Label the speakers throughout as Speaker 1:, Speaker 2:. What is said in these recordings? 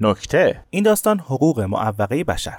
Speaker 1: نکته. این داستان حقوق معوقه بشر.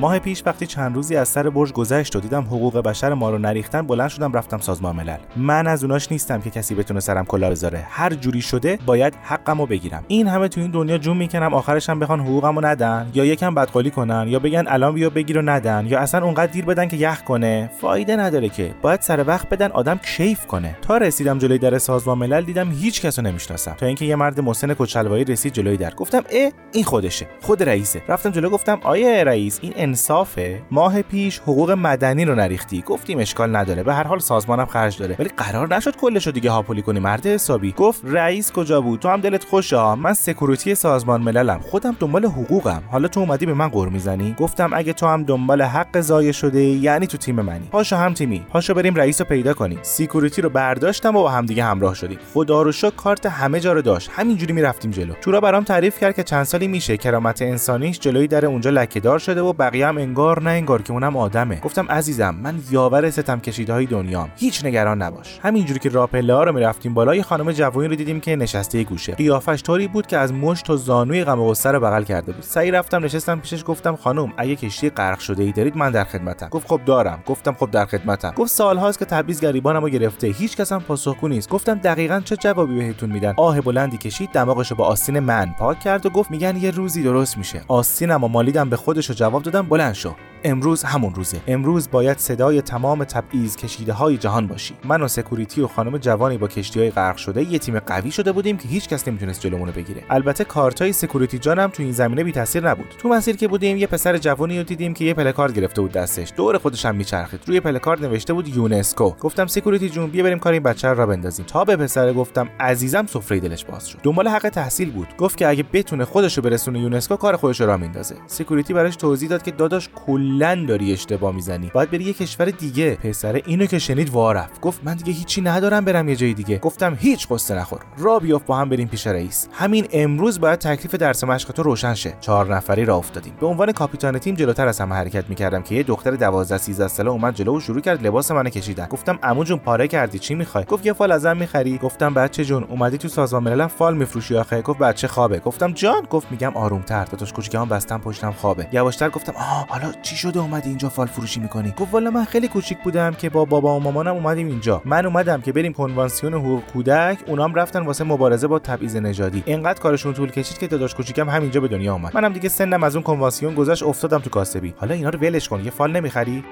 Speaker 1: ماه پیش وقتی چند روزی از سر برج گذشت و دیدم حقوق بشر ما رو نریختن بلند شدم رفتم سازمان ملل. من از اوناش نیستم که کسی بتونه سرم کلا بذاره. هر جوری شده باید حقمو بگیرم. این همه تو این دنیا جون می‌کنم آخرش هم بخوان حقوقمو ندن یا یکم بدقالی کنن یا بگن الان بیا بگیر و ندن یا اصلا اونقدر دیر بدن که یخ کنه. فایده نداره که. باید سر وقت بدن آدم کیف کنه. تا رسیدم جلوی در سازمان ملل دیدم هیچ کسو نمی‌شناسم. تا اینکه یه مرد مسن کچلوایی رسید جلوی در. گفتم اه این خودشه. خود رئیسه. رفتم جلو گفتم آیه رئیس این انصافه ماه پیش حقوق مدنی رو نریختی. گفتیم اشکال نداره. به هر حال سازمانم خرج داره. ولی قرار نشد کلشو دیگه هاپولی کنی. مرد حسابی. گفت رئیس کجا بود؟ تو هم دلت خوشه ها من security سازمان مللم. خودم دنبال حقوقم. حالا تو اومدی به من غر می‌زنی؟ گفتم اگه تو هم دنبال حق ضایع شده یعنی تو تیم منی. پاشو هم تیمی. پاشو بریم رئیس رو پیدا کنیم. security رو برداشتم و با هم دیگه همراه شدیم. خدا رو کارت همه جا رو داشت. همینجوری می‌رفتیم جلو. تو راه برام تعریف کرد که چند سالی میشه. کرامت انسانیش جلوی در اونجا لکهدار شده و هم انگار نه انگار که اونم آدمه. گفتم عزیزم من یاور ستم کشیده های دنیام هیچ نگران نباش. همینجوری که راه پله ها رو می‌رفتیم بالا خانم جوانی رو دیدیم که نشسته گوشه. قیافش طوری بود که از مشت تا زانوی غم و غصه رو بغل کرده بود. سعی رفتم نشستم پیشش گفتم خانم اگه کشتی غرق شده ای دارید من در خدمتم. گفت خب دارم. گفتم خب در خدمتم. گفت سالهاست که تبعیض گریبانمو گرفته. هیچ کس هم پاسخگو نیست. گفتم دقیقا چه جوابی بهتون میدن؟ آه بلندی کشید دماغشو با آستین من پاک کرد و گفت میگن یه روزی درست میشه. آستینم و مالیدم به خودشو جواب دادم بلند شو امروز همون روزه. امروز باید صدای تمام تبعیض کشیده های جهان باشی. من و security و خانم جوانی با کشتی های غرق شده یه تیم قوی شده بودیم که هیچ کس نمی‌تونست جلومونو بگیره. البته کارتای security جانم تو این زمینه بی تاثیر نبود. تو مسیر که بودیم یه پسر جوانی رو دیدیم که یه پلاکارد گرفته بود دستش. دور خودش هم میچرخید. روی پلکارد نوشته بود یونسکو. گفتم security جون بیا بریم کار این بچه را بندازیم. تا به پسر گفتم عزیزم سفره دلش باز شد. دنبال حق تحصیل بود. گفت که اگه بتونه خودشو برسونه یونسکو کار خودش را میندازه security براش توضیح داد که داداش کلا داری اشتباه می‌زنی. باید بری یه کشور دیگه. پسر اینو که شنید وارفت گفت من دیگه هیچی ندارم برم یه جای دیگه. گفتم هیچ قصه نخور. را بیافت با هم بریم پیش رئیس. همین امروز باید تکلیف درس مشق تو روشن شه. چهار نفری را افتادیم. به عنوان کاپیتان تیم جلوتر از همه حرکت می‌کردم که یه دختر 12 13 ساله اومد جلو و شروع کرد لباس منو کشیدن. گفتم عمو جون پاره کردی چی می‌خوای؟ گفت یه فال ازم می‌خری. گفتم بچه جون اومدی تو سازمان ملل فال میفروشی آخه؟ گفت بچه خوابه. گفتم جان؟ گفت میگم آرومتر. داداش کوچیکم بستم پشتم خوابه. یواشتر گفتم آه حالا چی شده اومدی اینجا فال فروشی می‌کنی. گفت والا من خیلی کوچیک بودم که با بابا و مامانم اومدیم اینجا. من اومدم که بریم کنوانسیون حقوق کودک اونام رفتن واسه مبارزه با تبعیض نژادی. اینقدر کارشون طول کشید که داداش کوچیکم همینجا به دنیا اومد. منم دیگه سنم از اون کنوانسیون گذشت افتادم تو کاسبی. حالا اینا رو ولش کن یه فال نمی‌خری؟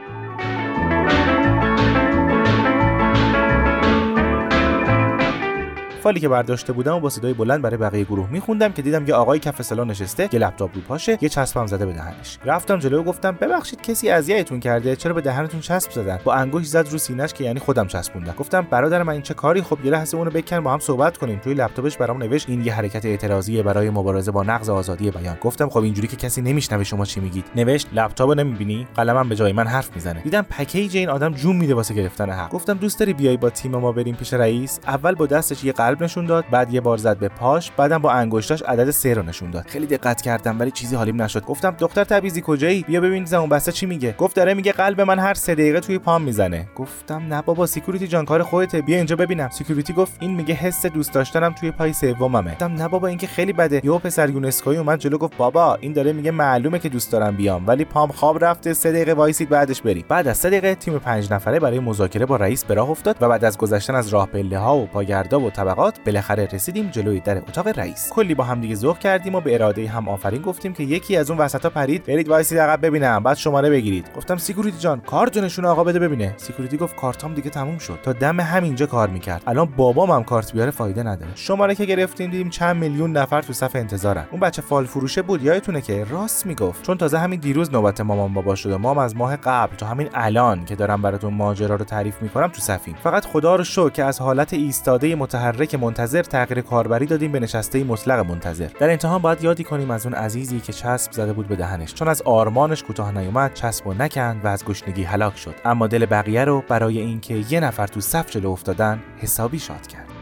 Speaker 1: فالی که برداشته بودم و با صدای بلند برای بقیه گروه میخوندم که دیدم یه آقای کف سالن نشسته یه لپتاپ رو پاشه یه چسبم زده به دهنش. رفتم جلو و گفتم ببخشید کسی اذیتتون کرده؟ چرا به دهنتون چسب زدن؟ با انگشت زد رو سینه‌اش که یعنی خودم چسبوندم. گفتم برادر من این چه کاری؟ خب یه لحظه اونو بکن با هم صحبت کنیم. توی لپتاپش برام نوشت این یه حرکت اعتراضی برای مبارزه با نقض آزادی بیان. گفتم خب اینجوری که کسی نمیشنوه شما چی میگید. نوشت لپتاپو نمی‌بینی؟ قلمم به جای من حرف می‌زنه. دیدم پکیج این آدم جون میده واسه گرفتن حق. گفتم دوست داری بیای با تیم ما بریم پیش رئیس؟ اول با دستش یه نشون داد بعد یه بار زد به پاش بعدم با انگشتاش عدد سه رو نشون داد. خیلی دقت کردم ولی چیزی حالیم نشد. گفتم دختر تبعیضی کجایی؟ بیا ببین زبون بسته چی میگه. گفت داره میگه قلب من هر سه دقیقه توی پام می‌زنه. گفتم نه بابا security جان کار خودته. بیا اینجا ببینم. security گفت این میگه حس دوست داشتنم توی پای سوممه. گفتم نه بابا این که خیلی بده. یهو پسر یونسکوی اومد جلو گفت بابا این داره میگه معلومه که دوست دارم بیام ولی پام خواب رفته. سه دقیقه وایسید بعدش بریم. بعد از سه دقیقه تیم پنج نفره برای مذاکره با رئیس به راه افتاد و بعد از گذشتن از راه پله ها و پاگردا و طبقات بالاخره رسیدیم جلوی در اتاق رئیس. کلی با هم دیگه ذوق کردیم و به اراده هم آفرین گفتیم که یکی از اون وسطا پرید. برید وایسید عقب ببینم بعد شماره بگیرید. گفتم security جان کارت نشون آقا بده ببینه. security گفت کارتام دیگه تموم شد. تا دم همینجا کار می‌کرد. الان بابام هم کارت بیاره فایده نداره. شماره که گرفتیم دیدیم چند میلیون نفر تو صف انتظارن. اون بچه فال فروشه بود یادتونه که راست می‌گفت. چون تازه همین دیروز نوبت مامان بابا شده. مام از ماه قبل تا همین الان که دارم براتون ماجرا رو تعریف می‌کنم تو صفیم. فقط خدا رو شکر که از حالت ایستاده متحرک منتظر تغییر کاربری دادیم به نشسته مطلق منتظر. در انتها هم باید یادی کنیم از اون عزیزی که چسب زده بود به دهنش. چون از آرمانش کوتاه نیومد چسب و نکند و از گشنگی هلاک شد. اما دل بقیه رو برای اینکه یه نفر تو صف جلو افتادن حسابی شاد کرد.